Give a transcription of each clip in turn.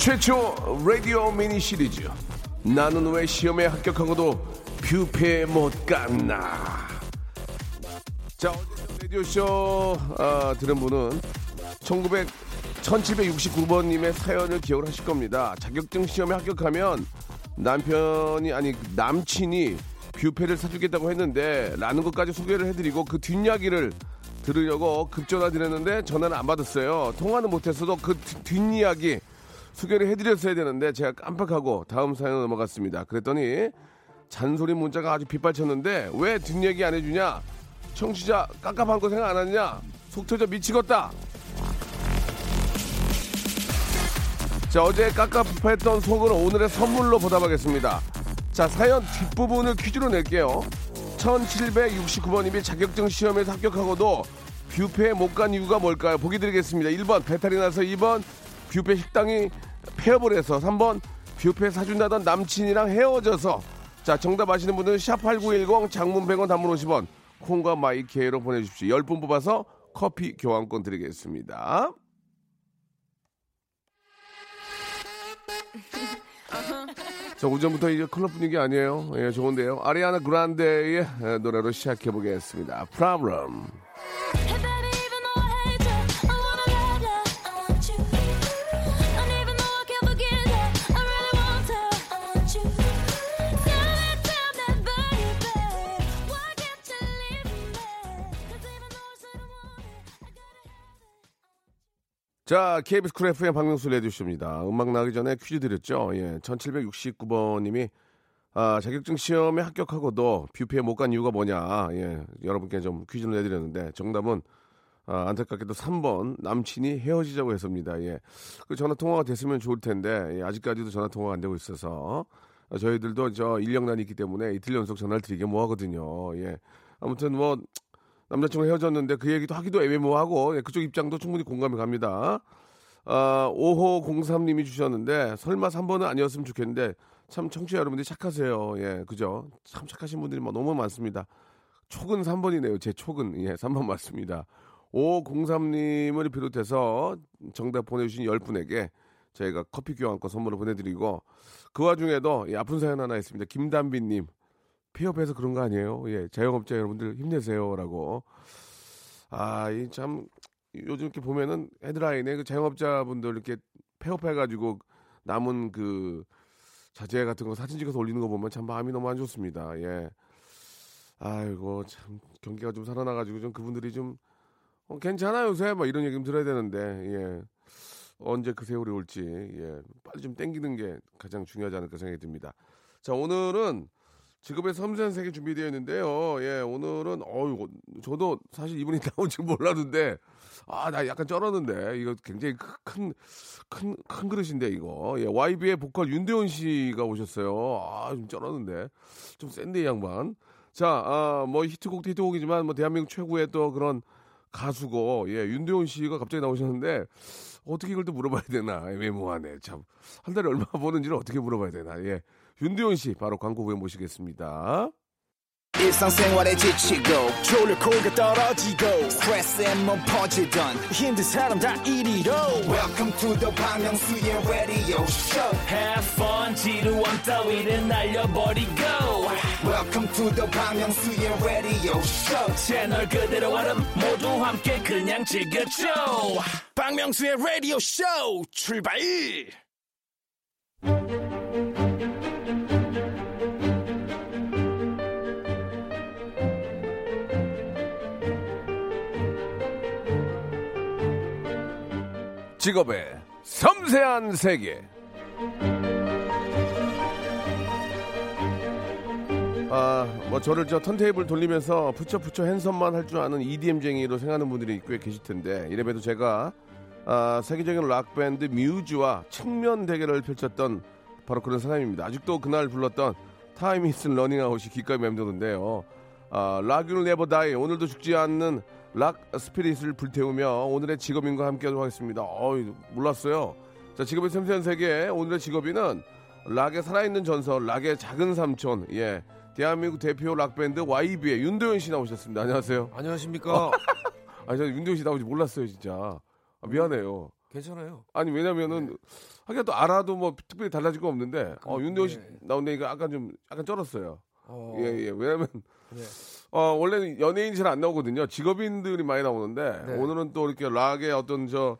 최초 라디오 미니 시리즈 나는 왜 시험에 합격하고도 뷔페 못 갔나 자 어제 라디오쇼 아, 들은 분은 1900 1769번님의 사연을 기억을 하실 겁니다. 자격증 시험에 합격하면 남편이 아니 남친이 뷔페를 사주겠다고 했는데 라는 것까지 소개를 해드리고 그 뒷이야기를 들으려고 급전화 드렸는데 전화는 안 받았어요. 통화는 못했어도 그 뒷- 뒷이야기 소개를 해드렸어야 되는데 제가 깜빡하고 다음 사연 넘어갔습니다. 그랬더니 잔소리 문자가 아주 빗발쳤는데 왜 뒷얘기 안 해주냐? 청취자 깝깝한 거 생각 안 하냐? 속 터져 미치겠다. 자, 어제 깝깝했던 속을 오늘의 선물로 보답하겠습니다. 자, 사연 뒷부분을 퀴즈로 낼게요. 1769번님이 자격증 시험에서 합격하고도 뷰페에 못 간 이유가 뭘까요? 보기 드리겠습니다. 1번 배탈이 나서 2번 뷔페 식당이 폐업을 해서 3번 뷔페 사준다던 남친이랑 헤어져서 자 정답 아시는 분들은 샵8910 장문 100원 단문 50원 콩과 마이케이로 보내주십시오. 10분 뽑아서 커피 교환권 드리겠습니다. 자, 오전부터 이제 클럽 분위기 아니에요. 예, 좋은데요. 아리아나 그란데의 예, 노래로 시작해 보겠습니다. Problem. 자, KBS 쿨 FM 박명수 라디오쇼입니다. 음악 나기 전에 퀴즈 드렸죠. 예, 1769번님이 아, 자격증 시험에 합격하고도 뷔페에 못 간 이유가 뭐냐. 예, 여러분께 좀 퀴즈를 내드렸는데 정답은 아, 안타깝게도 3번 남친이 헤어지자고 했습니다. 예. 그 전화 통화가 됐으면 좋을 텐데 예, 아직까지도 전화 통화가 안 되고 있어서 아, 저희들도 저 인력난이 있기 때문에 이틀 연속 전화를 드리게 뭐 하거든요. 예. 아무튼 뭐 남자친구 헤어졌는데 그 얘기도 하기도 애매모하고 예, 그쪽 입장도 충분히 공감이 갑니다. 아, 5호 03님이 주셨는데 설마 3번은 아니었으면 좋겠는데 참 청취자 여러분들이 착하세요. 예, 그죠? 참 착하신 분들이 뭐 너무 많습니다. 촉은 3번이네요. 제 촉은 예, 3번 맞습니다. 503님을 비롯해서 정답 보내주신 10분에게 저희가 커피 교환권 선물을 보내드리고 그 와중에도 예, 아픈 사연 하나 있습니다. 김단비님 폐업해서 그런 거 아니에요? 예, 자영업자 여러분들 힘내세요라고. 아, 이 참 요즘 이렇게 보면은 헤드라인에 그 자영업자분들 이렇게 폐업해가지고 남은 그 자재 같은 거 사진 찍어서 올리는 거 보면 참 마음이 너무 안 좋습니다. 예. 아이고 참 경기가 좀 살아나가지고 좀 그분들이 좀 어, 괜찮아요 요새 막 이런 얘기 좀 들어야 되는데 예. 언제 그 세월이 올지 예. 빨리 좀 땡기는 게 가장 중요하지 않을까 생각이 듭니다. 자 오늘은 직업의 섬세한 세계 준비되어 있는데요. 예, 오늘은 어유 저도 사실 이분이 줄 몰랐는데 아, 나 약간 쩔었는데 이거 굉장히 큰큰 큰 그릇인데 이거. 예, YB의 보컬 윤대원 씨가 오셨어요. 아, 좀 쩔었는데. 좀 센데 이 양반. 자, 아, 뭐 히트곡도 히트곡이지만 뭐 대한민국 최고의 또 그런 가수고 예, 윤대원 씨가 갑자기 나오셨는데 어떻게 이걸 또 물어봐야 되나 애매모하네 참 한 달에 얼마 버는지를 어떻게 물어봐야 되나 예 윤대원 씨 바로 광고 후에 모시겠습니다. 일상생활에 지치고, 졸려 코가 떨어지고, 스트레스에 몸 퍼지던, 힘든 사람 다 이리로. welcome to the Bang Myung-soo's radio show. Have fun 지루함 따위를 날려버리고. Welcome to the Bang Myung-soo's radio show. 채널 그대로 얼음 모두 함께 그냥 즐겨줘. 박명수의 라디오 쇼 출발 직업의 섬세한 세계. 아, 뭐 저를 저 턴테이블 돌리면서 푸처푸처 핸섬만 할 줄 아는 EDM쟁이로 생각하는 분들이 꽤 계실 텐데 이래봬도 제가 아, 세계적인 락 밴드 뮤즈와 측면 대결을 펼쳤던 바로 그런 사람입니다. 아직도 그날 불렀던 Time Is Running Out이 귓가에 맴도는데요. 아, Rock will never die 오늘도 죽지 않는 락 spirit을 불태우며 오늘의 직업인과 함께 하도록 하겠습니다. 어이, 몰랐어요. 자, 직업의 섬세한 세계 오늘의 직업인은 락의 살아있는 전설, 락의 작은 삼촌, 예, 대한민국 대표 락 밴드 YB의 윤도현 씨 나오셨습니다. 안녕하세요. 안녕하십니까? 아, 저 윤도현 씨 나오지 몰랐어요, 진짜. 아, 미안해요. 괜찮아요. 아니 왜냐면은 하긴 또 알아도 뭐 특별히 달라질 거 없는데 어, 윤도현 씨 네. 나온다니까 약간 좀 약간 쩔었어요. 어, 예, 예. 왜냐면 네. 어, 원래는 연예인 잘 안 나오거든요. 직업인들이 많이 나오는데 네. 오늘은 또 이렇게 락의 어떤 저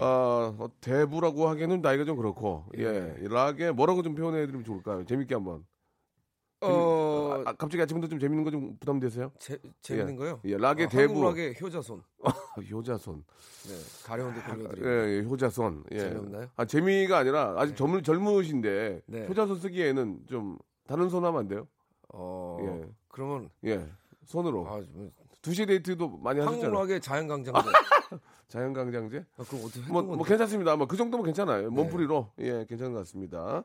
어, 어, 대부라고 하기에는 나이가 좀 그렇고 예, 이 락의 뭐라고 좀 표현해드리면 좋을까요? 재밌게 한번. 어, 아, 갑자기 아침부터 좀 재밌는 거 좀 부담되세요? 재, 재밌는 거요? 예, 락의 어, 대부. 한국락의 효자손. 효자손. 네, 가려운데 예, 돌려드리고. 예, 효자손. 예. 재미없나요? 아, 재미가 아니라 아직 젊, 젊으신데 네. 효자손 쓰기에는 좀 다른 손 하면 안 돼요? 어, 예. 그러면 예. 손으로. 아, 좀 두시 데이트도 많이 하셨잖아요. 한국락의 자연강장제. 자연강장제? 아, 그럼 어떻게 뭐, 뭐? 괜찮습니다. 뭐그 정도면 괜찮아요. 몸풀이로. 예, 괜찮은 것 같습니다.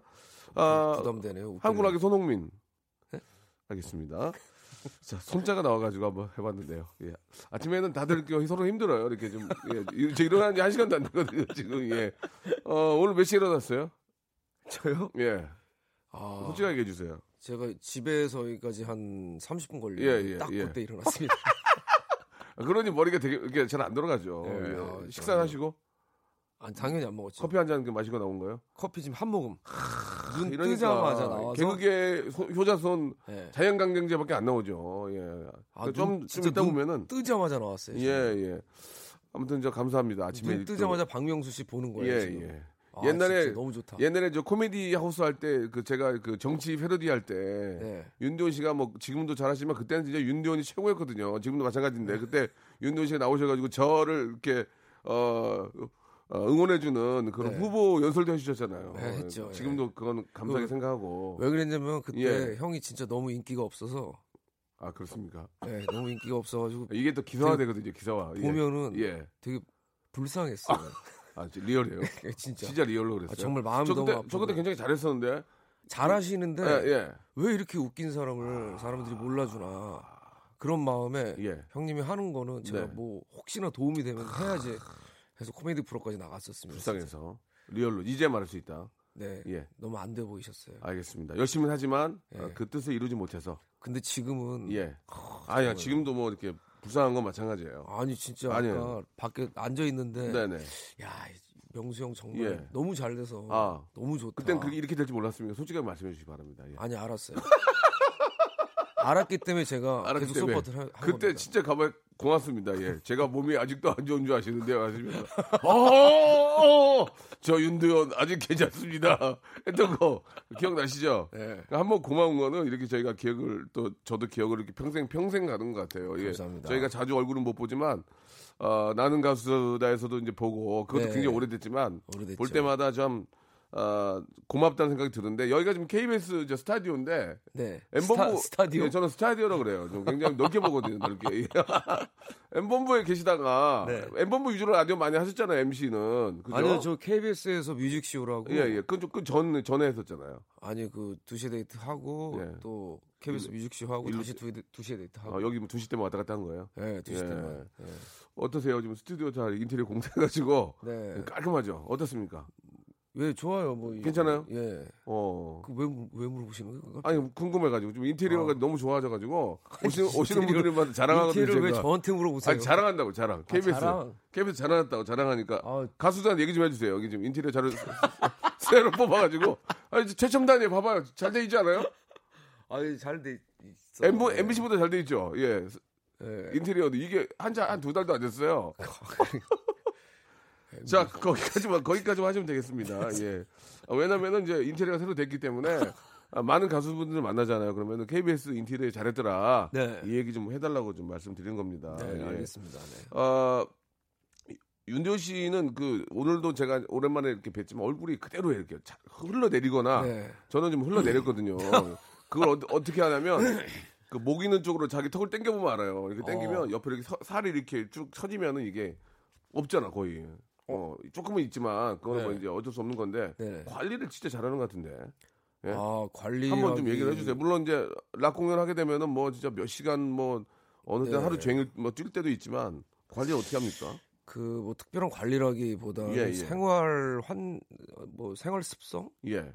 아, 부담되네요. 웃기네. 한국락의 손흥민. 알겠습니다. 자, 손자가 나와가지고 한번 해봤는데요. 예. 아침에는 다들 이렇게 서로 힘들어요. 이렇게 좀. 예. 일- 저 일어나는 지한 시간도 안 되거든요, 지금. 예. 어, 오늘 몇 시에 일어났어요? 저요? 예. 아, 솔직하게 해주세요. 제가 집에서 여기까지 한 30분 걸리고 예, 예, 딱 예. 그때 일어났습니다. 아, 그러니 머리가 되게 이렇게 잘 안 돌아가죠. 예, 예. 아, 식사 하시고 아, 당연히 안 먹었죠. 커피 한 잔 마시고 나온 거예요? 커피 지금 한 모금. 눈 이러니까 뜨자마자 나와서. 개그계 소- 효자손 예. 자연강장제밖에 안 나오죠. 예. 아, 좀, 눈- 좀 진짜 있다 눈 보면은 뜨자마자 나왔어요. 예, 예. 아무튼 저 감사합니다. 아침에 눈 뜨자마자 박명수 씨 보는 또- 거예요. 예, 지금. 예. 아, 옛날에 진짜 너무 좋다. 옛날에 저 코미디 하우스 할 때 그 제가 그 정치 패러디 할 때 네. 윤도현 씨가 뭐 지금도 잘하시지만 그때는 진짜 윤도현이 최고였거든요. 지금도 마찬가지인데 그때 윤도현 씨가 나오셔가지고 저를 이렇게 어, 어, 응원해주는 그런 네. 후보 연설도 해주셨잖아요. 네, 했죠. 지금도 그건 감사하게 그- 생각하고. 왜 그랬냐면 그때 예. 형이 진짜 너무 인기가 없어서 아 그렇습니까? 예, 너무 인기가 없어가지고 이게 또 기사화 되거든요. 기사화. 예. 보면은 예. 되게 불쌍했어요. 아 진짜 리얼해요. 진짜. 진짜 리얼로 그랬어요. 아, 정말 마음이 저 너무 그때 아프고. 저 그때 굉장히 잘했었는데. 잘하시는데 예, 예. 왜 이렇게 웃긴 사람을 사람들이 몰라주나 그런 마음에 예. 형님이 하는 거는 제가 네. 뭐 혹시나 도움이 되면 해야지 해서 코미디 프로까지 나갔었습니다. 불쌍해서 리얼로 이제 말할 수 있다. 네, 예. 너무 안 돼 보이셨어요. 알겠습니다. 열심히 하지만 예. 어, 그 뜻을 이루지 못해서 근데 지금은 예. 아니야 지금도 뭐 이렇게 불쌍한 건 마찬가지예요. 아니 진짜. 아까 밖에 앉아 있는데 네네. 야 명수 형 정말 예. 너무 잘 돼서 아. 너무 좋다. 그땐 그게 이렇게 될지 몰랐습니까? 솔직하게 말씀해 주시기 바랍니다. 예. 아니 알았어요. 알았기 때문에 제가 알았기 계속 때문에. 서포트를 한 그때 겁니다. 진짜 가만 고맙습니다. 예. 제가 몸이 아직도 안 좋은 줄 아시는데요. 하시면서 어, 저 윤도현 아직 괜찮습니다. 했던 거 기억나시죠? 네. 한번 고마운 거는 이렇게 저희가 기억을 또 저도 기억을 이렇게 평생 평생 가는 것 같아요. 예. 감사합니다. 저희가 자주 얼굴은 못 보지만 어, 나는 가수다에서도 이제 보고 그것도 네. 굉장히 오래됐지만 오래됐죠. 볼 때마다 좀 어, 고맙다는 생각이 드는데 여기가 지금 KBS 저 스타디오인데 네. 엠본부 스타, 디오 예, 저는 스타디오라고 그래요. 좀 굉장히 넓게 보거든요. 넓게. 엠본부에 계시다가 네. 엠본부 위주로 라디오 많이 하셨잖아요. MC는 그죠? 아니요 저 KBS에서 뮤직쇼라고 예, 예. 그전 전에 했었잖아요. 아니 그 두시에 데이트 하고 예. 또 KBS 뮤직쇼 하고 일로- 다시 두, 두시에 데이트 하고 어, 여기 뭐 2시 때만 왔다 갔다 한 거예요. 예, 두시 예. 때만 예. 어떠세요? 지금 스튜디오 잘 인테리어 공사해가지고 네. 깔끔하죠. 어떻습니까? 왜 좋아요 뭐 이- 괜찮아요? 예. 어. 그왜 왜 물어보시는 거예요? 아니 궁금해가지고 좀 인테리어가 너무 좋아져가지고 오시는 오시는 인테리어- 분들마다 자랑하거든요. 인테리어를 왜. 저한테 물어보세요? 아니 자랑한다고 자랑. KBS 자랑? KBS 자랑했다고 자랑하니까 아. 가수들한테 얘기 좀 해주세요. 여기 지금 인테리어 자료 새로 뽑아가지고 아니 최첨단이에요. 봐봐요. 잘 돼 있지 않아요? 아니 잘돼 있어. MB, 예. MBC보다 잘 돼 있죠. 예. 예. 인테리어도 이게 한한두 달도 안 됐어요. 자 거기까지만 거기까지만 하시면 되겠습니다. 예. 아, 왜냐면은 이제 인테리어가 새로 됐기 때문에 아, 많은 가수분들을 만나잖아요. 그러면은 KBS 인테리어 잘했더라. 네. 이 얘기 좀 해달라고 좀 말씀드린 겁니다. 네, 예. 알겠습니다. 네. 어, 윤대호 씨는 그 오늘도 제가 오랜만에 이렇게 뵀지만 얼굴이 그대로 이렇게 자- 흘러내리거나 네. 저는 좀 흘러내렸거든요. 그걸 어, 떻게 하냐면 그 목 있는 쪽으로 자기 턱을 당겨보면 알아요. 이렇게 당기면 어. 옆에 이렇게 서- 살이 이렇게 쭉 처지면은 이게 없잖아 거의. 어, 조금은 있지만 그거는 뭐 네. 이제 어쩔 수 없는 건데 네. 관리를 진짜 잘하는 것 같은데. 예. 아 관리 한번 좀 얘기를 해주세요. 물론 이제 락 공연 하게 되면은 뭐 진짜 몇 시간 뭐 어느 때 네. 하루 종일 뭐 뛸 때도 있지만 관리 어떻게 합니까? 그 뭐 특별한 관리라기보다 예, 예. 생활 환 뭐 생활 습성 예,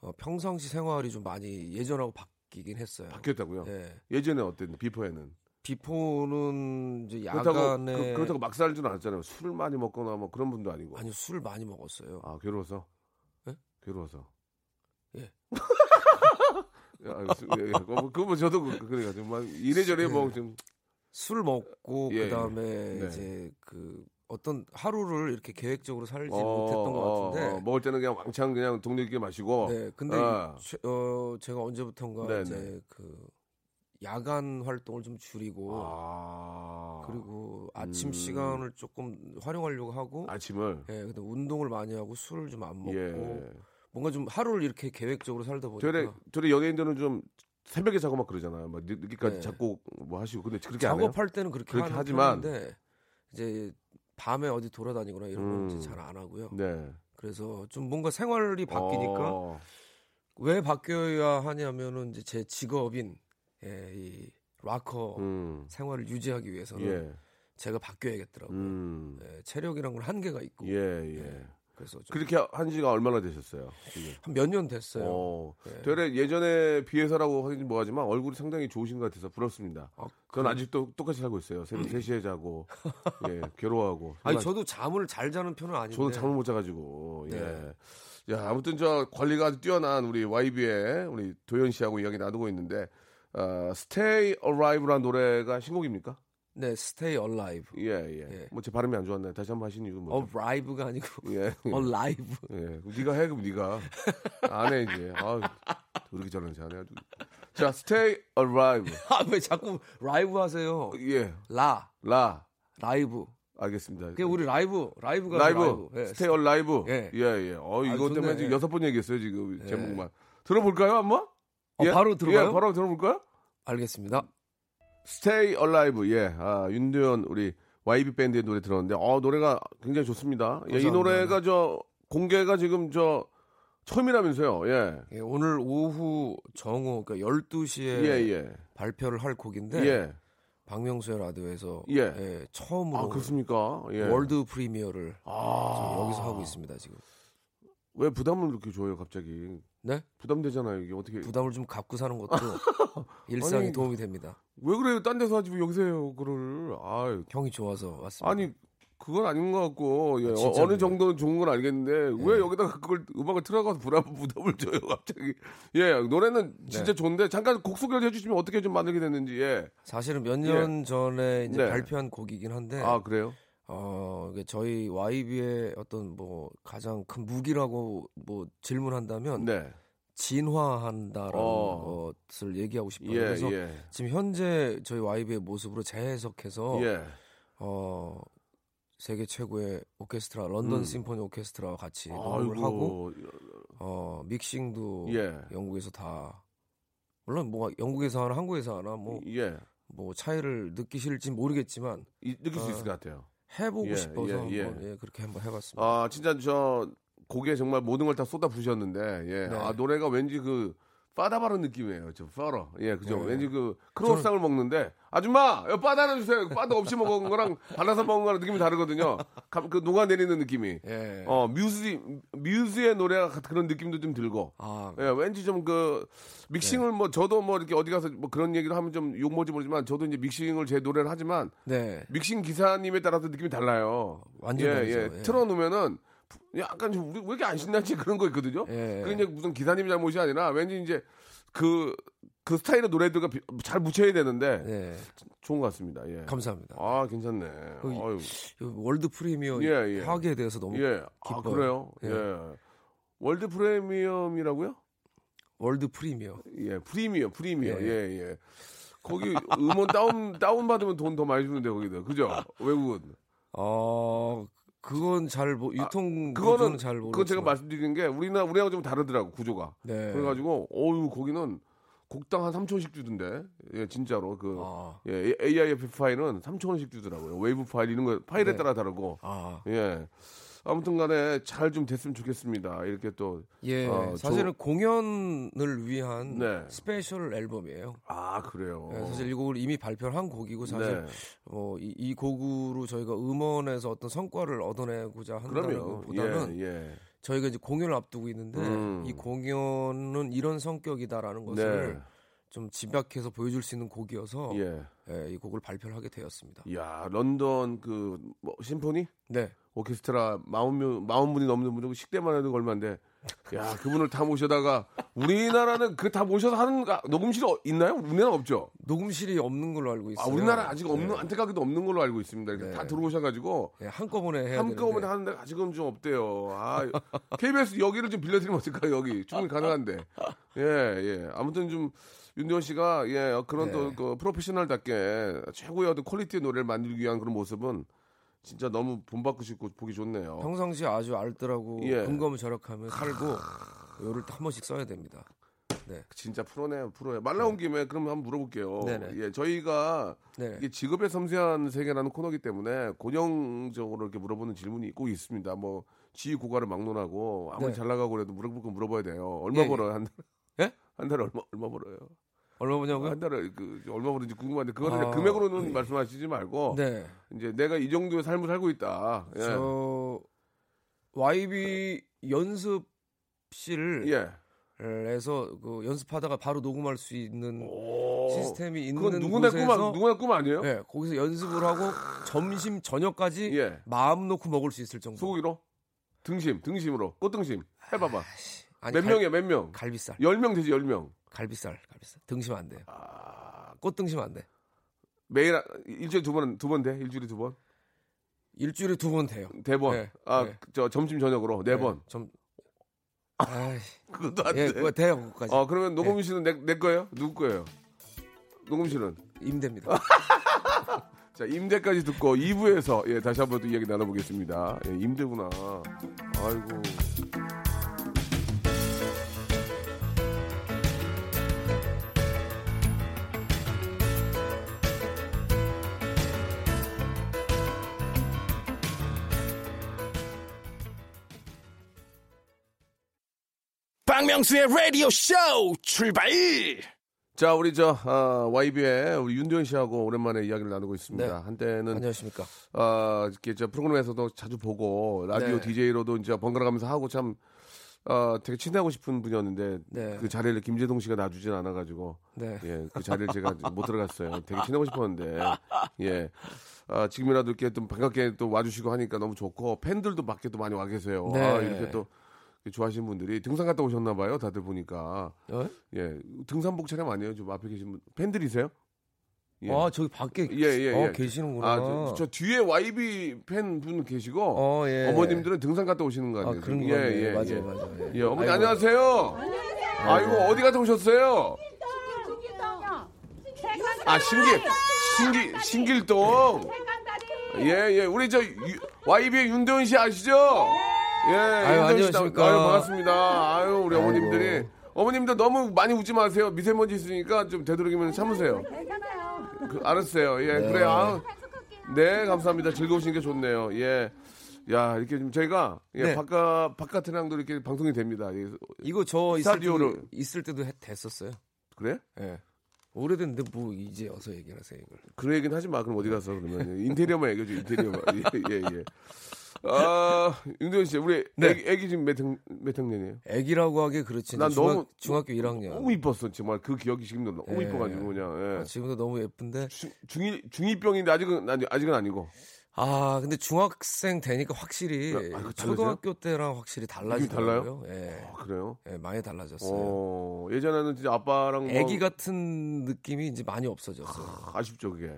어, 평상시 생활이 좀 많이 예전하고 바뀌긴 했어요. 바뀌었다고요. 예. 예전에 어땠는데 비포에는 비포는 이제 그렇다고 야간에 그, 렇다고 막 살지는 않았잖아요. 술을 많이 먹거나 뭐 그런 분도 아니고. 아니 술 많이 먹었어요. 아 괴로워서? 예? 괴로워서. 예. 예, 예. 그거, 뭐- 그거 뭐 저도 그- 그러니까 좀막 이래저래 뭐좀 술 먹고 예, 그다음에 네. 이제 그 어떤 하루를 이렇게 계획적으로 살지 어, 못했던 것 어, 같은데. 어, 먹을 때는 그냥 왕창 그냥 동네 있게 마시고. 네, 근데 아. 최- 어 제가 언제부턴가 네네. 이제 그 야간 활동을 좀 줄이고 아. 그리고 아침 음. 시간을 조금 활용하려고 하고 아침을. 예, 근데 운동을 많이 하고 술을 좀 안 먹고 예. 뭔가 좀 하루를 이렇게 계획적으로 살다 보니까 되레 되레 연예인들은 좀 새벽에 자고 막 그러잖아요. 막 늦- 늦게까지 네. 자고 뭐 하시고 근데 그렇게? 작업할 때는 그렇게, 그렇게 하지만- 편인데 이제 밤에 어디 돌아다니거나 이런 건 음. 이제 잘안 하고요. 네. 그래서 좀 뭔가 생활이 바뀌니까 어, 왜 바뀌어야 하냐면은 이제 제 직업인 예, 이 락커 음. 생활을 유지하기 위해서는 예. 제가 바뀌어야겠더라고요. 음. 예, 체력이란 건 한계가 있고 예, 예. 그래서 좀 그렇게 한 지가 얼마나 되셨어요? 한 몇 년 됐어요. 어. 네. 되레 예전에 비해서라고 하긴 뭐하지만 얼굴이 상당히 좋으신 것 같아서 부럽습니다. 아, 전 아직도 똑같이 살고 있어요. 새벽 3시에 자고, 예, 괴로워하고. 아니 저도 잠을 잘 자는 편은 아닌데 저는 잠을 못 자가지고, 예. 네. 야, 아무튼 저 관리가 아주 뛰어난 우리 YB의 우리 도현 씨하고 이야기 나누고 있는데, 어, Stay Alive라는 노래가 신곡입니까? 네, Stay Alive. 예, 예. 예. 뭐 제 발음이 안 좋았네. 다시 한번 하시는 이유는 뭐죠? Alive가 아니고 예. Alive. 예. 네가 해, 그럼 네가. 안 해, 이제. 아 그렇게 잘하는지 안 해. 아주. 자, Stay Alive. 아 왜 자꾸 라이브 하세요? 예. 라 라. 라이브. 알겠습니다. 그게 우리 라이브 라이브가 라이브. 라이브. 예. Stay A live. 예. 예, 예. 어, 이거 좋네. 때문에 지금 예. 여섯 번 얘기했어요, 지금 제목만. 들어볼까요, 한번? 어, 바로 들어가요? 예, 바로 들어볼까요? 알겠습니다. Stay Alive. 예. 아, 윤도현 우리 YB 밴드의 노래 들었는데 어, 노래가 굉장히 좋습니다. 예, 이. 노래가 저 공개가 지금 저 처음이라면서요. 예. 예, 오늘 오후 정오 그러니까 12시에 예, 예. 발표를 할 곡인데 예. 박명수의 라디오에서 예. 예, 처음으로 아, 그렇습니까? 예. 월드 프리미어를 아. 여기서 하고 있습니다 지금. 왜 부담을 이렇게 줘요, 갑자기? 네? 부담되잖아요, 이게 어떻게. 부담을 좀 갖고 사는 것도 일상에 아니, 도움이 됩니다. 왜 그래요? 딴 데서 하지 왜 여기서 해요, 그거를. 아유. 형이 좋아서 왔습니다. 아니 그건 아닌 것 같고 예, 아, 어? 어느 정도는 좋은 건 알겠는데 왜 예. 여기다가 그걸 음악을 틀어가서 부담 부담을 줘요 갑자기 예 노래는 진짜 네. 좋은데 잠깐 곡 소개를 해주시면 어떻게 좀 만들게 됐는지 예. 사실은 몇 년 전에 이제 네. 발표한 곡이긴 한데 아 그래요 어, 저희 YB의 어떤 뭐 가장 큰 무기라고 뭐 질문한다면 네 진화한다라는 어. 것을 얘기하고 싶어요. 예, 그래서 예. 지금 현재 저희 YB의 모습으로 재해석해서 예. 어, 세계 최고의 오케스트라 런던 음. 심포니 오케스트라와 같이 녹음을 하고 어, 믹싱도 예. 영국에서 다 물론 뭐 영국에서 하나 한국에서 하나 뭐뭐 예. 차이를 느끼실지 모르겠지만 이- 느낄 수 어. 있을 것 같아요 해보고 예, 싶어서 예, 예. 한번 예, 그렇게 한번 해봤습니다. 아 진짜 저 곡에 정말 모든 걸 다 쏟아 부으셨는데 예. 네. 아 노래가 왠지 그 빠다바른 느낌이에요. 저 파러. 예, 그죠. 네. 왠지 그 크로스상을 먹는데 아줌마, 바다 하나 주세요. 바다 없이 먹은 거랑 발라서 먹은 거랑 느낌이 다르거든요. 감- 그 녹아내리는 느낌이. 예. 어, 뮤즈 뮤즈의 노래가 그런 느낌도 좀 들고. 아, 예, 왠지 좀 그 믹싱을 뭐 저도 뭐 이렇게 어디 가서 뭐 그런 얘기를 하면 좀 욕먹을지 모르지만 저도 이제 믹싱을 제 노래를 하지만 네. 믹싱 기사님에 따라서 느낌이 달라요. 완전 예, 다르죠. 예. 예. 틀어 놓으면은 약간 좀 우리 왜 이렇게 안 신나지 그런 거 있거든요. 예. 그게 이제 무슨 기사님 잘못이 아니라 왠지 이제 그, 그 스타일의 노래들과 비- 잘 묻혀야 되는데 네. 좋은 것 같습니다. 예. 감사합니다. 아, 괜찮네. 그. 이 world premiere 예, 예. 하게 돼서 너무 예. 아, 기뻐요. 그래요? 예. 예. world 프리미엄이라고요? world premiere. 예, 프리미엄, 프리미엄. 예, 예. 예. 거기 음원 다운, 다운 받으면 돈 더 많이 주는데, 거기다. 그죠? 외국은. 어, 그건 잘 모, 유통 아, 그거는, 잘 모르겠지만. 그건 제가 말씀드리는 게 우리나, 우리하고 좀 다르더라고, 구조가. 네. 그래가지고, 어유 거기는 곡당 한 3천원씩 주던데. 예, 진짜로. 그, 아. 예, AIF 파일은 3천 원씩 주더라고요. 웨이브 파일 이런 거, 파일에 네. 따라 다르고. 아, 예. 아무튼 간에 잘 좀 됐으면 좋겠습니다. 이렇게 또 예, 어, 사실은 공연을 위한 네. special 앨범이에요. 아 그래요. 예, 사실 이 곡을 이미 발표를 한 곡이고 사실 네. 어, 이, 이 곡으로 저희가 음원에서 어떤 성과를 얻어내고자 한다는. 것보다는 예, 예. 저희가 이제 공연을 앞두고 있는데 음. 이 공연은 이런 성격이다라는 것을 네. 좀 집약해서 보여줄 수 있는 곡이어서 예. 예, 이 곡을 발표를 하게 되었습니다. 야 런던 그 뭐, 심포니 네. 오케스트라 마흔 명 마흔 분이 넘는 분이고 식대만 해도 얼마인데 야 그분을 다 모셔다가 우리나라는 그 다 모셔서 하는 가- 녹음실이 어- 있나요? 우리나라 없죠. 녹음실이 없는 걸로 알고 있어요. 아 우리나라 아직 없는 네. 안타깝게도 없는 걸로 알고 있습니다. 네. 다 들어오셔가지고 예, 한꺼번에 한꺼번에 되는데. 하는데 아직은 좀 없대요. 아 KBS 여기를 좀 빌려드리면 어떨까요? 여기 충분히 가능한데. 예 예. 아무튼 좀 윤대원 씨가 예 그런 네. 또그 프로페셔널답게 최고의 어떤 퀄리티의 노래를 만들기 위한 그런 모습은 진짜 너무 본받고 싶고 보기 좋네요. 평상시에 아주 알뜰하고 예. 근검을 절약하며 살고 요를 한 번씩 써야 됩니다. 네. 진짜 프로네요, 프로예요. 말 나온 김에 그럼 한번 물어볼게요. 네네. 예, 저희가 네. 이게 직업의 섬세한 세계라는 코너기 때문에 고정적으로 이렇게 물어보는 질문이 꼭 있습니다. 뭐 지위 고가를 막론하고 아무리 네. 잘 나가고 그래도 물어볼 건 물어봐야 돼요. 얼마 예, 예. 벌어요 한 달? 예? 한 달에 얼마 얼마 벌어요? 얼마 보냐고요? 한 달에 그 얼마 벌는지 궁금한데 그거는 아, 금액으로는 말씀하시지 말고 네. 이제 내가 이 정도의 삶을 살고 있다. 예. 저 YB 연습실을 예. 에서 그 연습하다가 바로 녹음할 수 있는 시스템이 있는 그건 누구나 곳에서 꿈 누구나 꿈 아니에요? 네, 거기서 연습을 하고 점심 저녁까지 예. 마음 놓고 먹을 수 있을 정도. 소고기로 등심 등심으로 꽃등심 해봐봐. 아니, 몇 갈- 명이야 몇 명? 갈비살. 열명 되지 열 명. 갈비살, 갈비살. 등심 안 돼요. 아, 꽃등심 안 돼. 매일 한- 일주일에 두번두번 돼? 일주일에 두 번? 일주일에 두 번 돼요. 대 번. 네, 아, 네. 저 점심 저녁으로 네 번. 점. 아이, 그것도 안 예, 돼. 그거 돼요, 그거까지. 어, 그러면 녹음 실은 내, 내 거예요? 누구 거예요? 녹음 실은 임대입니다. 자, 임대까지 듣고 2부에서 예, 다시 한번 또 이야기 나눠보겠습니다. 예, 임대구나. 아이고. 박명수의 라디오 쇼 출발! 자, 우리 저 아, YB의 우리 윤도현 씨하고 오랜만에 이야기를 나누고 있습니다. 네. 한때는 안녕하십니까. 아, 이렇게 저 프로그램에서도 자주 보고 라디오 네. DJ로도 이제 번갈아 가면서 하고 참 어, 되게 친하고 싶은 분이었는데 네. 그 자리를 김재동 씨가 놔주진 않아가지고 네. 예, 그 자리를 제가 못 들어갔어요. 되게 친하고 싶었는데 예, 아, 지금이라도 이렇게 좀 반갑게 또 와주시고 하니까 너무 좋고 팬들도 밖에 또 많이 와 계세요. 네. 아, 이렇게 또 좋아하시는 분들이 등산 갔다 오셨나 봐요. 다들 보니까 어? 예, 등산복 차량 아니에요? 좀 앞에 계신 분 팬들이세요? 예. 아, 저기 밖에 예, 예, 어, 예. 계시는구나. 아, 저, 저 뒤에 YB 팬분 계시고 어, 예. 어머님들은 등산 갔다 오시는 거 아, 아니에요? 그런 예, 거네. 예, 맞아요, 예. 맞아요. 예. 예, 어머니 아이고. 안녕하세요. 아이고 어디 갔다 오셨어요? 아 신길 신길 신길동. 예, 예. 우리 저 유- YB의 윤대원 씨 아시죠? 예, 나- 안녕하십니까. 아유, 반갑습니다. 아유, 우리 아이고. 어머님들이 어머님들 너무 많이 웃지 마세요. 미세먼지 있으니까 좀 되도록이면 참으세요. 그, 알았어요. 예, 네. 그래요. 아유, 네, 감사합니다. 즐거우신 게 좋네요. 예. 야, 이렇게 좀 저희가 예, 네. 바깥 바깥이랑도 이렇게 방송이 됩니다. 예, 이거 저 있을 스타디오를- 때도, 있을 때도 해- 됐었어요. 그래? 예. 오래됐는데 뭐 이제 어서 얘기를 하세요 이걸. 그 얘기는 하지 마. 그럼 어디 가서 그러면 인테리어만 얘기해 줘. 인테리어만. 예, 예, 예. 아, 윤도현 씨, 우리 네. 애기, 애기 지금 몇, 학, 몇 학년이에요? 애기라고 하기 그렇지. 난 중학, 너무- 중학교 1학년. 너무 이뻤어. 정말 그 기억이 지금도 너무 예. 이뻐가지고 그냥. 예. 아, 지금도 너무 예쁜데. 중, 중이 중이병인데 아직은 아직은 아니고. 아 근데 중학생 되니까 확실히 아, 그거 초등학교 때랑 확실히 달라지더라고요. 예. 아, 그래요? 예, 많이 달라졌어요. 어, 예전에는 진짜 아빠랑 뭐 애기 같은 느낌이 이제 많이 없어졌어요. 아 쉽죠 그게.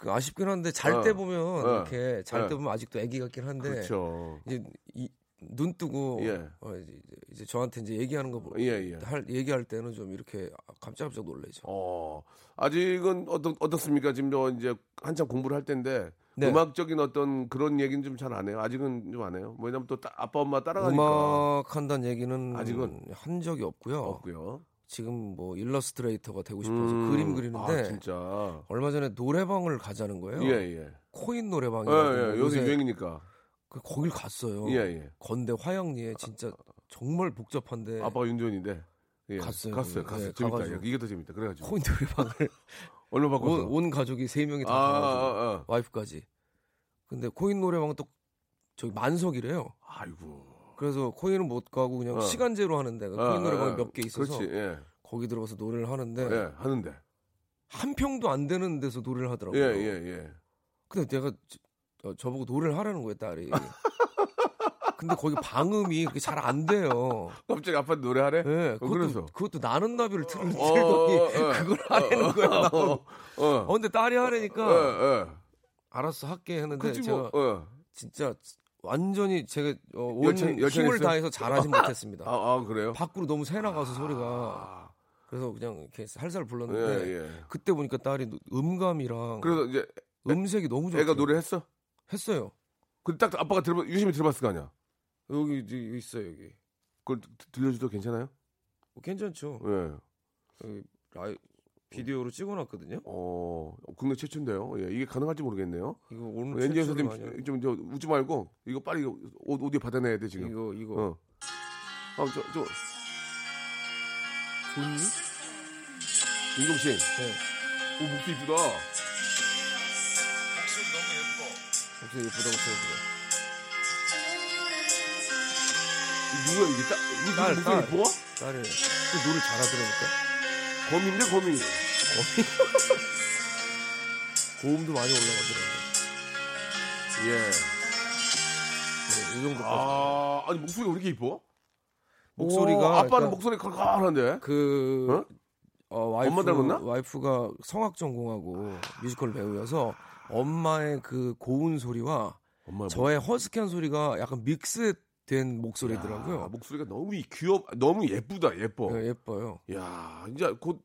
그 아쉽긴 한데 잘 어. 때 보면 어. 이렇게 잘때 어. 보면 아직도 애기 같긴 한데 그렇죠. 이제 이, 눈 뜨고 예. 어, 이제, 이제 저한테 이제 얘기하는 거 보- 예, 예. 할 얘기할 때는 좀 이렇게 깜짝깜짝 놀라죠. 어, 아직은 어떻, 어떻습니까? 지금 저 이제 한참 공부를 할 텐데 네. 음악적인 어떤 그런 얘기는 좀 잘 안 해요. 아직은 좀 안 해요. 왜냐면 또 따- 아빠 엄마 따라가니까 음악 한다는 얘기는 아직은 한 적이 없고요. 없고요. 지금 뭐 일러스트레이터가 되고 싶어서 음, 그림 그리는데 아, 진짜. 얼마 전에 노래방을 가자는 거예요. 예, 예. 코인 예, 노래방이라고 예. 요새 유행이니까. 그 거길 갔어요. 예, 예. 건대 화양리에 진짜 정말 복잡한데 아빠가 윤두현인데. 예. 갔어요. 갔어요. 네, 갔어요. 재밌다. 가가지고. 이게 더 재밌다. 그래가지고. 코인 노래방을 얼마 바꿨어? 온, 온 가족이 세 명이 다 아, 가가지고 아, 아. 와이프까지. 근데 코인 노래방은 또 저기 만석이래요. 아이고. 그래서 코인은 못 가고 그냥 어. 시간제로 하는 데가 아, 코인 노래방이 아, 몇개 있어서 그렇지. 예. 거기 들어가서 노래를 하는데 예. 하는데. 한 평도 안 되는 데서 노래를 하더라고요. 예, 예, 예. 근데 내가 저, 어, 저보고 노래를 하라는 거예요, 딸이. 근데 거기 방음이 그게 잘 안 돼요. 갑자기 아빠한테 노래하래? 예, 어, 그것도, 그래서? 그것도 나는 나비를 틀, 어, 틀더니 어, 어. 그걸 하라는 거야. 나보고. 어, 어. 어, 근데 딸이 하라니까. 알았어 할게 했는데 그치 제가 뭐. 어. 진짜 완전히 제가 어, 온 열창- 힘을? 다해서 잘하진 못했습니다. 아, 아, 그래요? 밖으로 너무 새 나가서 소리가 아, 그래서 그냥 이렇게 살살 예, 불렀는데 예. 그때 보니까 딸이 음감이랑 그래서 이제 음색이 너무 좋아. 애가 노래했어? 했어요. 근데 딱 아빠가 들어 유심히 들어봤을 거 아니야? 여기 여기 있어요 여기. 그걸 드- 들려줘도 괜찮아요? 뭐 괜찮죠. 예. 여기 라이 비디오로 찍어놨거든요. 어, 국내 최초인데요. 예, 이게 가능할지 모르겠네요. 이거 오늘 많이 선생님 좀, 저, 웃지 말고 이거 빨리 오- 오디오 받아내야 돼 지금. 이거 이거 어. 아, 저, 저. 좋니? 윤종 씨. 네. 오, 목소리 이쁘다. 목소리 예쁘다고 써주세요. 누구야, 이게? 딸, 이게 딸, 목소리 딸. 이뻐? 딸이 그 노래 잘하더라니까. 거미인데, 거미. 고음도 많이 올라가더라고요. 예. 네, 이 정도까지. 아, 아니, 목소리가 왜 이렇게 이뻐? 목소리가 오, 아빠는 그러니까 목소리 컬컬한데? 그 어? 와이프, 엄마 닮았나? 와이프가 성악 전공하고 뮤지컬 배우여서 엄마의 그 고운 소리와 저의 허스키한 소리가 약간 믹스 된 목소리더라고요. 아, 목소리가 너무 이- 귀엽, 너무 예쁘다, 예뻐. 네, 예뻐요. 야, 이제 곧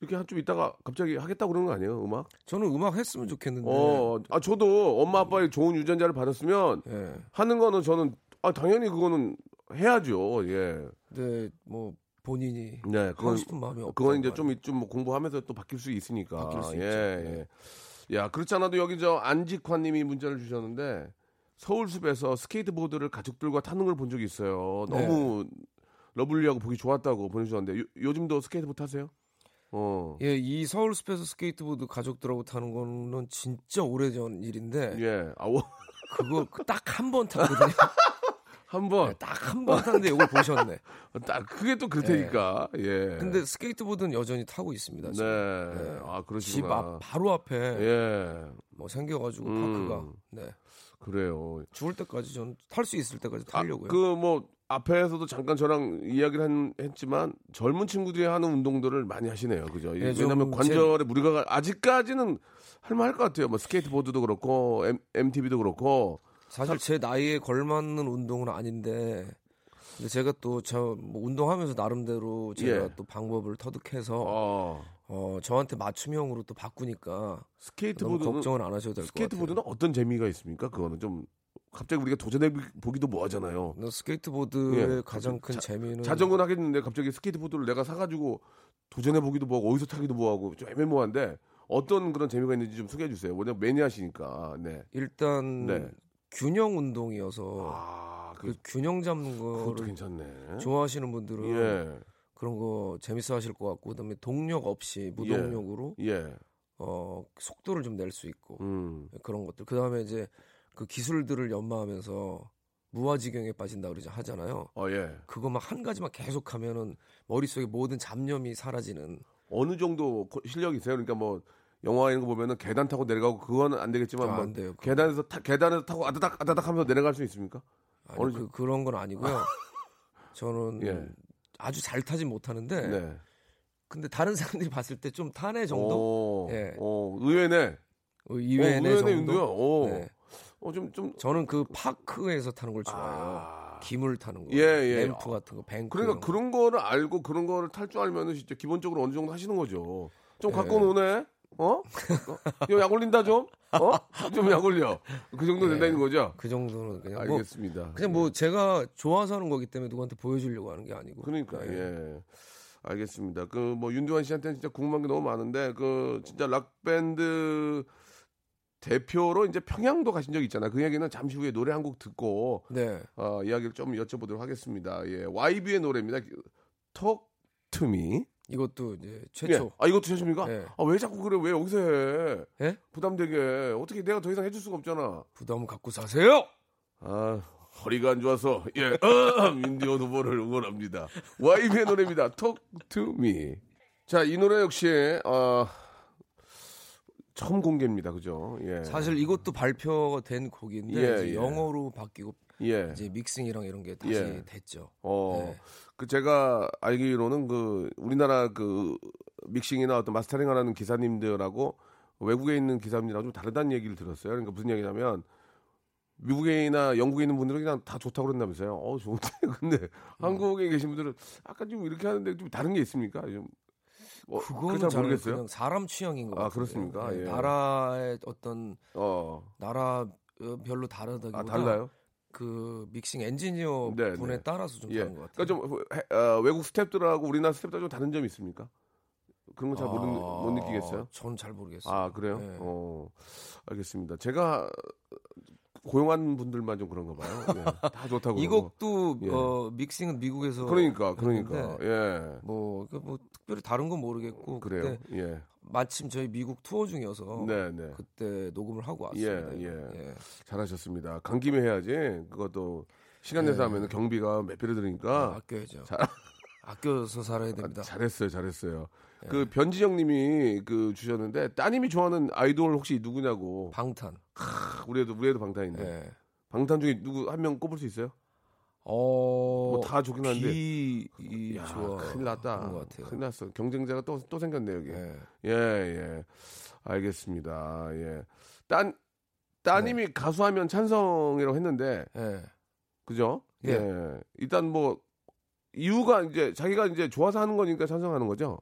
이렇게 한 좀 있다가 갑자기 하겠다고 그러는 거 아니에요, 음악? 저는 음악 했으면 좋겠는데. 어, 아 저도 엄마 아빠의 좋은 유전자를 받았으면 예. 하는 거는 저는 아 당연히 그거는 해야죠. 예. 근데 뭐 본인이 네, 하고 그건 싶은 마음이 없다. 그건 이제 좀좀 공부하면서 또 바뀔 수 있으니까. 바뀔 수 예, 있죠. 네. 예. 야, 그렇지 않아도 여기 저 안직환님이 문자를 주셨는데 서울숲에서 스케이트보드를 가족들과 타는 걸 본 적이 있어요. 네. 너무 lovely하고 보기 좋았다고 보내주셨는데 요, 요즘도 스케이트보드 타세요? 어. 예, 이 서울 숲에서 스케이트보드 가족들하고 타는 거는 진짜 오래전 일인데 예. 아우 그거 딱 한 번 탔거든요. 한번 딱한 번 탔는데 이걸 보셨네. 딱 그게 또 그렇다니까. 예. 근데 스케이트보드는 여전히 타고 있습니다. 네. 지금. 네. 아, 집 그러시구나. 앞 바로 앞에 예. 뭐 생겨가지고 음. 파크가 네 그래요. 죽을 때까지 전탈수 있을 때까지 타려고요. 그뭐 앞에서도 잠깐 저랑 이야기를 한- 했지만 젊은 친구들이 하는 운동들을 많이 하시네요. 그죠? 예, 좀 왜냐하면 관절에 무리가 가- 아직까지는 할만할 것 같아요. 뭐 스케이트보드도 그렇고 M, MTB도 그렇고 사실 제 나이에 걸맞는 운동은 아닌데 근데 제가 또저뭐 운동하면서 나름대로 제가 예. 또 방법을 터득해서 어, 어 저한테 맞춤형으로 또 바꾸니까 너무 스케이트보드는 걱정을 안 하셔도 될 것 같아요. 스케이트보드는 어떤 재미가 있습니까? 그거는 좀 갑자기 우리가 도전해 보기도 뭐 하잖아요. 너 스케이트보드의 예. 가장 큰 자- 재미는 자전거는 하겠는데 갑자기 스케이트보드를 내가 사가지고 도전해 보기도 뭐하고 어디서 타기도 뭐하고 좀 애매모호한데 어떤 그런 재미가 있는지 좀 소개해 주세요. 왜냐면 매니아시니까. 네. 일단 네. 균형 운동이어서 아, 그 그, 균형 잡는 괜찮네. 좋아하시는 분들은 예, 그런 거 재밌어 하실 것 같고 그다음에 동력 없이 무동력으로 예, 어 속도를 좀 낼 수 있고 음, 그런 것들 그다음에 이제 그 기술들을 연마하면서 무아지경에 빠진다 그러죠 하잖아요. 어, 예. 그거 막 한 가지만 계속 하면은 머릿속에 모든 잡념이 사라지는 어느 정도 고- 실력이 있어요? 그러니까 뭐 영화 이런 거 보면은 계단 타고 내려가고 그거는 안 되겠지만 아, 뭐안 돼요. 계단에서 타, 계단에서 타고 아다닥 아다닥 하면서 내려갈 수 있습니까? 아니, 어느 그, 그런 건 아니고요. 저는 예. 아주 잘 타진 못하는데 네. 근데 다른 사람들이 봤을 때좀 타네 정도 오, 예. 오, 의외네. 어, 이외네 어, 정도. 윤도요. 오, 네. 어, 좀, 좀. 저는 그 파크에서 타는 걸 좋아해요. 아. 기물 타는 거, 예, 예. 램프 같은 거, 뱅크. 그러니까. 그런 거를 알고 그런 거를 탈 줄 알면은 진짜 기본적으로 어느 정도 하시는 거죠. 좀 예. 갖고 노네? 어? 이거 약 올린다 좀? 어? 좀 약 올려. 그 정도 된다는 거죠? 그 정도는 그냥 뭐 알겠습니다. 그냥 뭐 제가 좋아서 하는 거기 때문에 누구한테 보여주려고 하는 게 아니고. 그러니까, 예. 예. 알겠습니다. 그 뭐 윤두환 씨한테는 진짜 궁금한 게 너무 많은데 그 진짜 락 밴드 대표로 이제 평양도 가신 적 있잖아요. 그 얘기는 잠시 후에 노래 한 곡 듣고 네. 어, 이야기를 좀 여쭤보도록 하겠습니다. 예, YB의 노래입니다. Talk to me. 이것도 이제 예. 최초. 아 이것도 최초입니까? 네. 아왜 자꾸 그래? 왜 여기서 해? 예? 부담되게 어떻게 내가 더 이상 해줄 수가 없잖아. 부담 갖고 사세요. 아 허리가 안 좋아서 예 어, 민디온 후보를 응원합니다. YB의 노래입니다. Talk to me. 자이 노래 역시 어, 처음 공개입니다. 그죠? 예. 사실 이것도 발표가 된 곡인데 예, 예. 영어로 바뀌고 예. 이제 믹싱이랑 이런 게 다시 예. 됐죠. 어, 네. 그 제가 알기로는 그 우리나라 그 믹싱이나 어떤 마스터링을 하는 기사님들하고 외국에 있는 기사님들하고 좀 다르다는 얘기를 들었어요. 그러니까 무슨 얘기냐면 미국에나 영국에 있는 분들은 그냥 다 좋다고 그런다면서요. 어, 좋은데. 근데 음. 한국에 계신 분들은 아까 좀 이렇게 하는데 좀 다른 게 있습니까? 좀 어, 그거는 잘잘 모르겠어요. 그냥 사람 취향인 것 아, 같아요. 그렇습니까? 예. 나라의 어떤 어. 나라 어, 별로 다르다기보다 아, 달라요? 그 믹싱 엔지니어 네, 분에 네. 따라서 좀 예. 다른 것 같아요. 그러니까 좀 해- 어, 외국 스탭들하고 우리나라 스탭들 좀 다른 점이 있습니까? 그런 거잘못못 느끼겠어요? 전잘 모르겠어요. 아 그래요? 네. 어 알겠습니다. 제가 고용한 분들만 좀 그런가 봐요. 예, 다 좋다고. 이. 곡도 예. 어, 믹싱은 미국에서 그러니까 그러니까 예 뭐, 그뭐 특별히 다른 건 모르겠고 그래요. 예 마침 저희 미국 투어 중이어서 네네 그때 녹음을 하고 왔습니다. 예, 이거. 예. 잘하셨습니다. 간 김에 해야지. 그것도 시간 내서 네. 하면 경비가 몇 배로 아, 들으니까 아 껴야죠. 잘- 아껴서 살아야 됩니다. 아, 잘했어요, 잘했어요. 예. 그 변지영님이 그 주셨는데 따님이 좋아하는 아이돌 혹시 누구냐고. 방탄. 아, 우리 애도 우리 애도 방탄인데 예. 방탄 중에 누구 한 명 꼽을 수 있어요? 어. 뭐 다 좋긴 한데. 비, 이 야, 좋아. 큰일 났다. 큰일 났어. 경쟁자가 또, 또 생겼네, 여기. 예. 예, 예. 알겠습니다. 예. 딴, 따님이 네. 가수하면 찬성이라고 했는데, 예. 그죠? 예. 예. 일단 뭐, 이유가 이제 자기가 이제 좋아서 하는 거니까 찬성하는 거죠?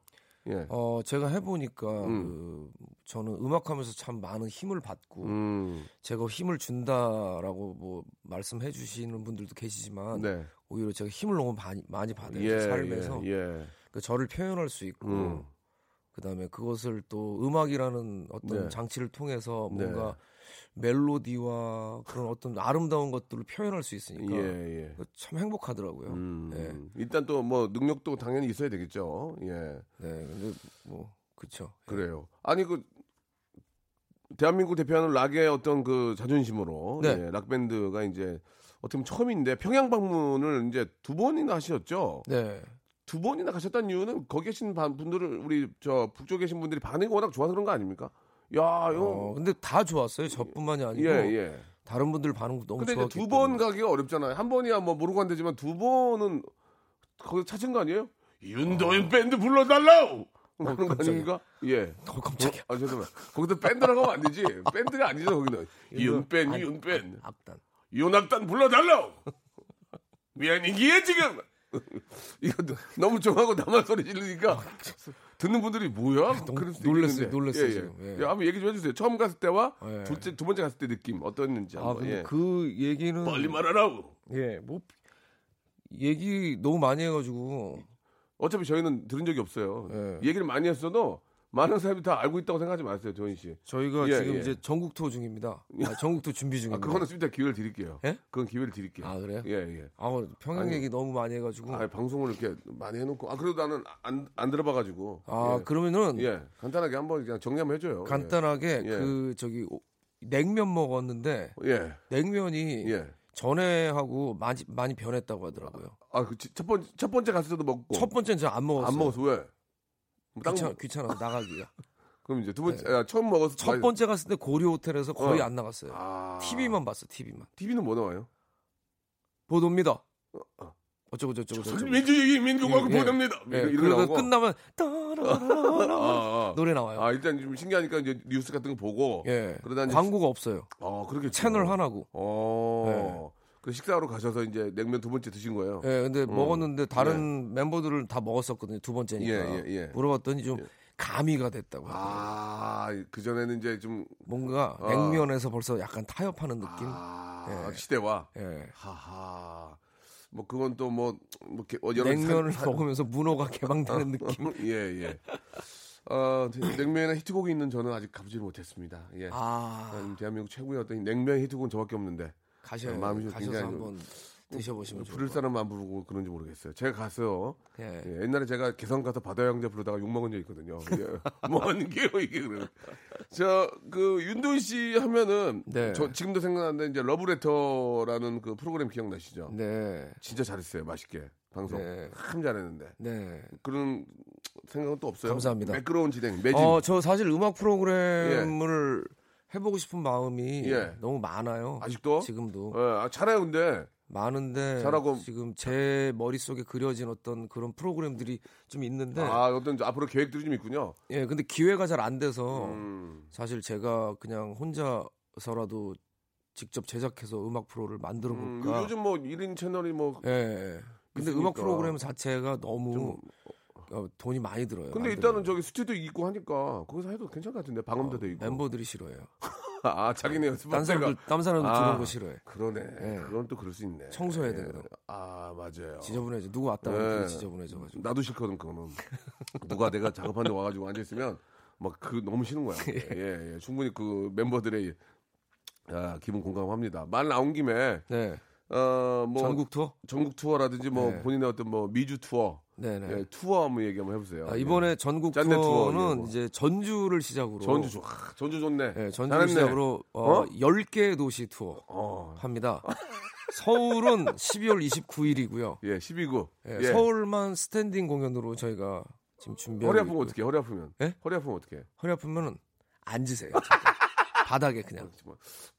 예. 어, 제가 해보니까, 음. 그, 저는 음악하면서 참 많은 힘을 받고, 음, 제가 힘을 준다라고 뭐 말씀해 주시는 분들도 계시지만, 네. 오히려 제가 힘을 너무 많이, 많이 받아요. 예, 삶에서. 예, 예. 그 저를 표현할 수 있고, 음. 그 다음에 그것을 또 음악이라는 어떤 네. 장치를 통해서 네. 뭔가 멜로디와 그런 어떤 아름다운 것들을 표현할 수 있으니까 예, 예. 참 행복하더라고요. 음, 네. 일단 또 뭐 능력도 당연히 있어야 되겠죠. 예. 네, 근데 뭐 그쵸. 그래요. 아니 그 대한민국 대표하는 락의 어떤 그 자존심으로 네. 예, 락 밴드가 이제 어떻게 보면 처음인데 평양 방문을 이제 두 번이나 하셨죠. 네, 두 번이나 가셨다는 이유는 거기 계신 반- 분들을 우리 저 북쪽에 계신 분들이 반응이 워낙 좋아서 그런 거 아닙니까? 야, 이거 어, 근데 다 좋았어요. 저뿐만이 아니고 예, 예. 다른 분들 반응도 너무 근데 좋았기 두번 때문에. 가기가 어렵잖아요. 한 번이야 뭐 모르고 안 되지만 두 번은 거기 찾은 거 아니에요? 윤도현 밴드 불러달라고! 그런 거 어. 깜짝이야. 아닙니까? 예. 어, 깜짝이야. 아, 죄송합니다. 거기서 밴드라고 하면 안 되지. 밴드가 아니죠, 거기는. 윤밴, 윤밴. 악단. 윤악단 불러달라고! 미안이기에 지금! 이거 너무 좋아하고 나만 소리 지르니까 듣는 분들이 뭐야? 그럴 수도 놀랐어요. 놀랐어요, 예, 예. 지금. 예. 예, 한번 얘기 좀 해주세요. 처음 갔을 때와 예. 둘째, 두 번째 갔을 때 느낌 어떠했는지 아, 한번. 예. 그 얘기는 빨리 말하라고. 예, 뭐 얘기 너무 많이 해가지고 어차피 저희는 들은 적이 없어요. 예. 얘기를 많이 했어도 많은 사람이 다 알고 있다고 생각하지 마세요, 조인 씨. 저희가 예, 지금 예. 이제 전국 투어 중입니다. 아, 전국 투어 준비 아, 중입니다. 그거는 진짜 기회를 드릴게요. 예? 그건 기회를 드릴게요. 아, 그래요? 예, 예. 아, 평양 아니, 얘기 너무 많이 해가지고. 아, 방송을 이렇게 많이 해놓고. 아, 그래도 나는 안, 안 들어봐가지고. 아, 예. 그러면은 예. 간단하게 한번 그냥 정리 한번 해줘요. 간단하게 예. 그 저기 오- 냉면 먹었는데 예. 냉면이 예. 전에 하고 많이 많이 변했다고 하더라고요. 아, 그, 첫 번째, 첫 번째 갔을 때도 먹고. 첫 번째는 제가 안 먹었어요. 안 먹었어, 왜? 땅- 귀찮아, 귀찮아서 나가기가. 그럼 이제 두 번째, 아, 처음 먹었을 때. 첫 번째 갔을 때 고려 호텔에서 거의 어. 안 나갔어요. 아. TV만 봤어, TV만. TV는 뭐 나와요? 보도입니다. 어. 어쩌고 저쩌고 저쩌고. 민주주의 민주공화국 예, 예. 보냅니다. 예, 그러고 나오고. 끝나면 아, 아. 노래 나와요. 아, 일단 좀 신기하니까 이제 뉴스 같은 거 보고. 예. 그러다 이제 광고가 없어요. 어, 그렇게 채널 하나고. 어. 그 식사하러 가셔서 이제 냉면 두 번째 드신 거예요. 예, 근데 먹었는데 다른 멤버들은 다 먹었었거든요. 두 번째니까. 예, 예, 예. 물어봤더니 좀 예. 가미가 됐다고. 아, 그 전에는 이제 좀 뭔가 어. 냉면에서 벌써 약간 타협하는 느낌. 아, 예. 시대와 예. 하하. 뭐 그건 또뭐 뭐, 이렇게 어, 여러 냉면을 산- 산- 먹으면서 문어가 개방되는 느낌. 예, 예. 어, 냉면에 히트곡이 있는 저는 아직 가보지를 못했습니다. 예. 아 음, 대한민국 최고의 어떤 냉면 히트곡은 저밖에 없는데 가셔야 마음이 좀 가셔서 한번 드셔보시면 좋을 부를 것 사람 안 부르고 그런지 모르겠어요. 제가 갔어요. 예. 예, 옛날에 제가 개성 가서 바다 형제 부르다가 욕 먹은 적 있거든요. 예. 뭐하는 게요 이게 그래. 저그 윤도희 씨 하면은 네. 저 지금도 생각나는데 이제 러브레터라는 그 프로그램 기억나시죠? 네. 진짜 잘했어요. 맛있게 방송 네. 참 잘했는데 네. 그런 생각은 또 없어요. 감사합니다. 매끄러운 진행 매진. 어, 저 사실 음악 프로그램을 해보고 싶은 마음이 예. 너무 많아요. 아직도? 지금도 예, 아, 잘해요 근데 많은데 잘하고- 지금 제 머릿속에 그려진 어떤 그런 프로그램들이 좀 있는데 아 어떤 저 앞으로 계획들이 좀 있군요. 예 근데 기회가 잘 안 돼서 음. 사실 제가 그냥 혼자서라도 직접 제작해서 음악 프로를 만들어 음, 볼까 요즘 뭐 1인 채널이 뭐 예, 예. 근데 있으니까. 음악 프로그램 자체가 너무 좀- 어, 돈이 많이 들어요. 근데. 일단은 저기 스튜디오 있고 하니까 거기서 해도 괜찮을 것 같은데 방음대도 있고. 멤버들이 싫어해요. 아 자기네 연습할 딴 사람들 딴 사람들 아. 들어오는 거 싫어해. 그러네. 예. 그건 또 그럴 수 있네. 청소해야 예. 되거든. 아 맞아요. 지저분해져. 누구 왔다 예. 가면 지저분해져가지고. 나도 싫거든 그거는. 누가 내가 작업하는데 와가지고 앉아 있으면 막 그 너무 싫은 거야. 예, 예. 충분히 그 멤버들의 아, 기분 공감합니다. 말 나온 김에 네. 어뭐 전국 투어? 전국 투어라든지 뭐 네. 본인의 어떤 뭐 미주 투어, 네네. 예, 투어 한번 얘기 한번 해보세요. 아, 이번에 예. 전국 투어, 투어는 예, 뭐. 이제 전주를 시작으로 전주 좋 아. 전주 좋네. 예, 전주를 잘했네. 시작으로 어, 어? 10개 도시 투어 어. 합니다. 서울은 12월 29일이고요. 예, 12구. 예, 예. 서울만 스탠딩 공연으로 저희가 지금 준비하고 허리 아프면. 어떻게? 허리 아프면? 예? 허리 아프면 어떻게? 허리 아프면은 앉으세요. 바닥에 그냥.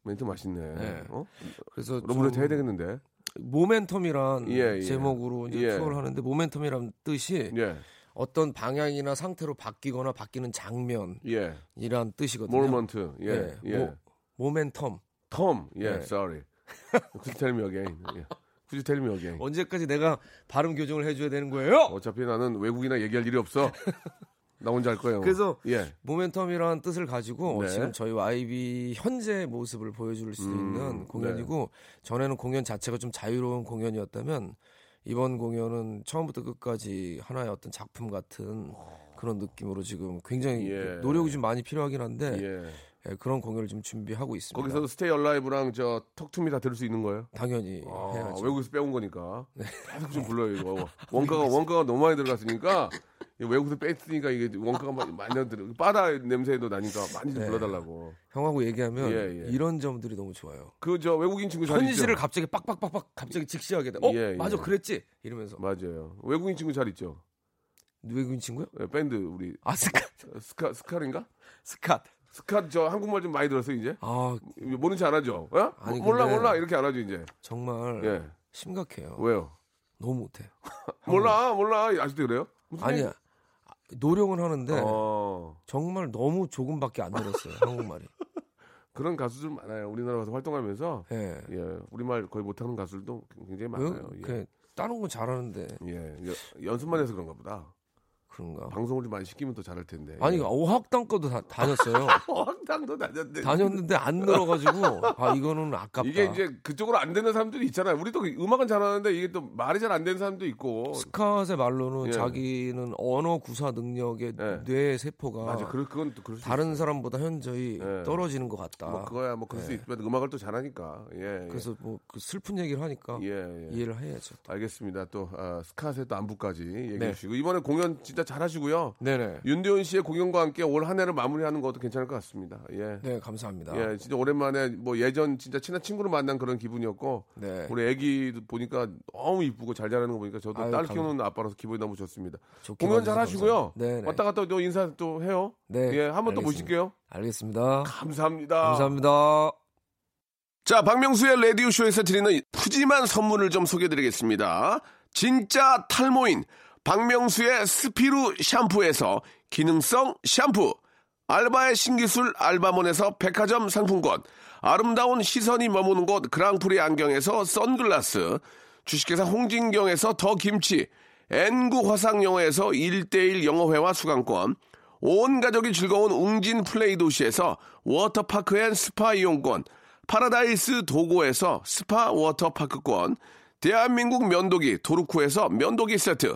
멘트 맛있네. 네. 어? 그래서 좀 해야 되겠는데. 모멘텀이란 예, 예. 제목으로 이제 예. 투어를 하는데 모멘텀이란 뜻이 예, 어떤 방향이나 상태로 바뀌거나 바뀌는 장면이란 예. 뜻이거든요. moment. 예, 예, 예. 모, 모멘텀. 톰. 예, 예. sorry. Could you tell me again? 예. You tell me again? 언제까지 내가 발음 교정을 해줘야 되는 거예요? 어차피 나는 외국이나 얘기할 일이 없어. 나 혼자 할 거예요. 그래서 예. 모멘텀이라는 뜻을 가지고 네. 지금 저희 YB 현재 모습을 보여줄 수 음, 있는 공연이고 전에는 공연 자체가 좀 자유로운 공연이었다면 이번 공연은 처음부터 끝까지 하나의 어떤 작품 같은 그런 느낌으로 지금 굉장히 예. 노력이 좀 많이 필요하긴 한데 예. 예, 그런 공연을 좀 준비하고 있습니다. 거기서도 스테이 얼라이브랑 저 턱투미 다 들을 수 있는 거예요? 당연히 아, 해야죠. 외국에서 빼온 거니까. 네. 계속 좀 불러요, 이거. 원가가, 원가가 너무 많이 들어갔으니까, 이 외국에서 뺐으니까 이게 원가가 많이, 많이 들어. 바다 냄새도 나니까 많이 좀 네. 불러달라고. 형하고 얘기하면 예, 예. 이런 점들이 너무 좋아요. 그, 저, 외국인 친구 잘 현실을 있죠? 갑자기 빡빡빡빡 갑자기 직시하게 돼. 어, 예, 맞아, 예. 그랬지. 이러면서 맞아요. 외국인 친구 잘 있죠? 외국인 친구요? 예, 밴드, 우리, 아 스카 스카, 스카인가? 스캇. 스카, 저, 한국말 좀 많이 들었어요, 이제? 아 모른지 안 하죠? 어? 아니, 몰라, 몰라. 이렇게 안 하죠, 이제. 정말 예. 심각해요. 왜요? 너무 못해. 몰라, 몰라. 아직도 그래요? 아니야. 노력은 하는데 어, 정말 너무 조금밖에 안 늘었어요. 한국말이. 그런 가수들 많아요. 우리나라 가서 활동하면서. 예. 예, 우리말 거의 못하는 가수들도 굉장히 많아요. 왜, 예. 그 다른 건 잘하는데 예, 여- 연습만 해서 그런가 보다. 그런가? 방송을 좀 많이 시키면 더 잘할 텐데. 아니 어학당 거도 다, 다녔어요. 어학당도 다녔는데. 다녔는데 안 늘어가지고 아 이거는 아깝다. 이게 이제 그쪽으로 안 되는 사람들이 있잖아요. 우리도 음악은 잘하는데 이게 또 말이 잘 안 되는 사람도 있고. 스캇의 말로는 예. 자기는 언어 구사 능력의 예. 뇌 세포가 맞아, 그 그건 또 그럴 수 다른 있어요. 사람보다 현저히 예. 떨어지는 것 같다. 뭐 그거야 뭐 그럴 수 예. 있지만 음악을 또 잘하니까. 예. 예. 그래서 뭐 그 슬픈 얘기를 하니까 예, 예. 이해를 해야죠. 알겠습니다. 또 아, 스카스의 또 안부까지 얘기해 네. 주시고 이번에 공연 진짜 잘하시고요. 네네. 윤대원 씨의 공연과 함께 올 한 해를 마무리하는 것도 괜찮을 것 같습니다. 예. 네 감사합니다. 예, 진짜 오랜만에 뭐 예전 진짜 친한 친구를 만난 그런 기분이었고 네. 우리 애기도 보니까 너무 이쁘고 잘 자라는 거 보니까 저도 아유, 딸 감- 키우는 아빠라서 기분이 너무 좋습니다. 공연 봐주셔서 잘 하시고요. 감사합니다. 네네. 왔다 갔다 또 인사 또 해요. 네, 예, 한번더 알겠습니다. 모실게요. 알겠습니다. 감사합니다. 감사합니다. 자, 박명수의 라디오쇼에서 드리는 푸짐한 선물을 좀 소개해드리겠습니다. 진짜 탈모인 박명수의 스피루 샴푸에서 기능성 샴푸, 알바의 신기술 알바몬에서 백화점 상품권, 아름다운 시선이 머무는 곳 그랑프리 안경에서 선글라스, 주식회사 홍진경에서 더 김치, 엔구 화상영어에서 1대1 영어회화 수강권, 온 가족이 즐거운 웅진 플레이 도시에서 워터파크 and 스파 이용권, 파라다이스 도고에서 스파 워터파크권, 대한민국 면도기 도루코에서 면도기 세트,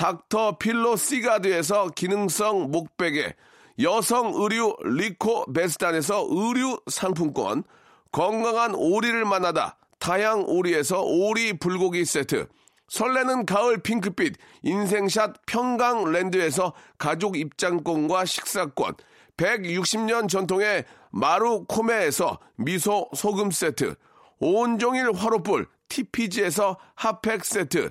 닥터 필로 시가드에서 기능성 목베개, 여성 의류 리코 베스탄에서 의류 상품권, 건강한 오리를 만나다 다양 오리에서 오리 불고기 세트, 설레는 가을 핑크빛 인생샷 평강랜드에서 가족 입장권과 식사권, 160년 전통의 마루코메에서 미소 소금 세트, 온종일 화로불 TPG에서 핫팩 세트,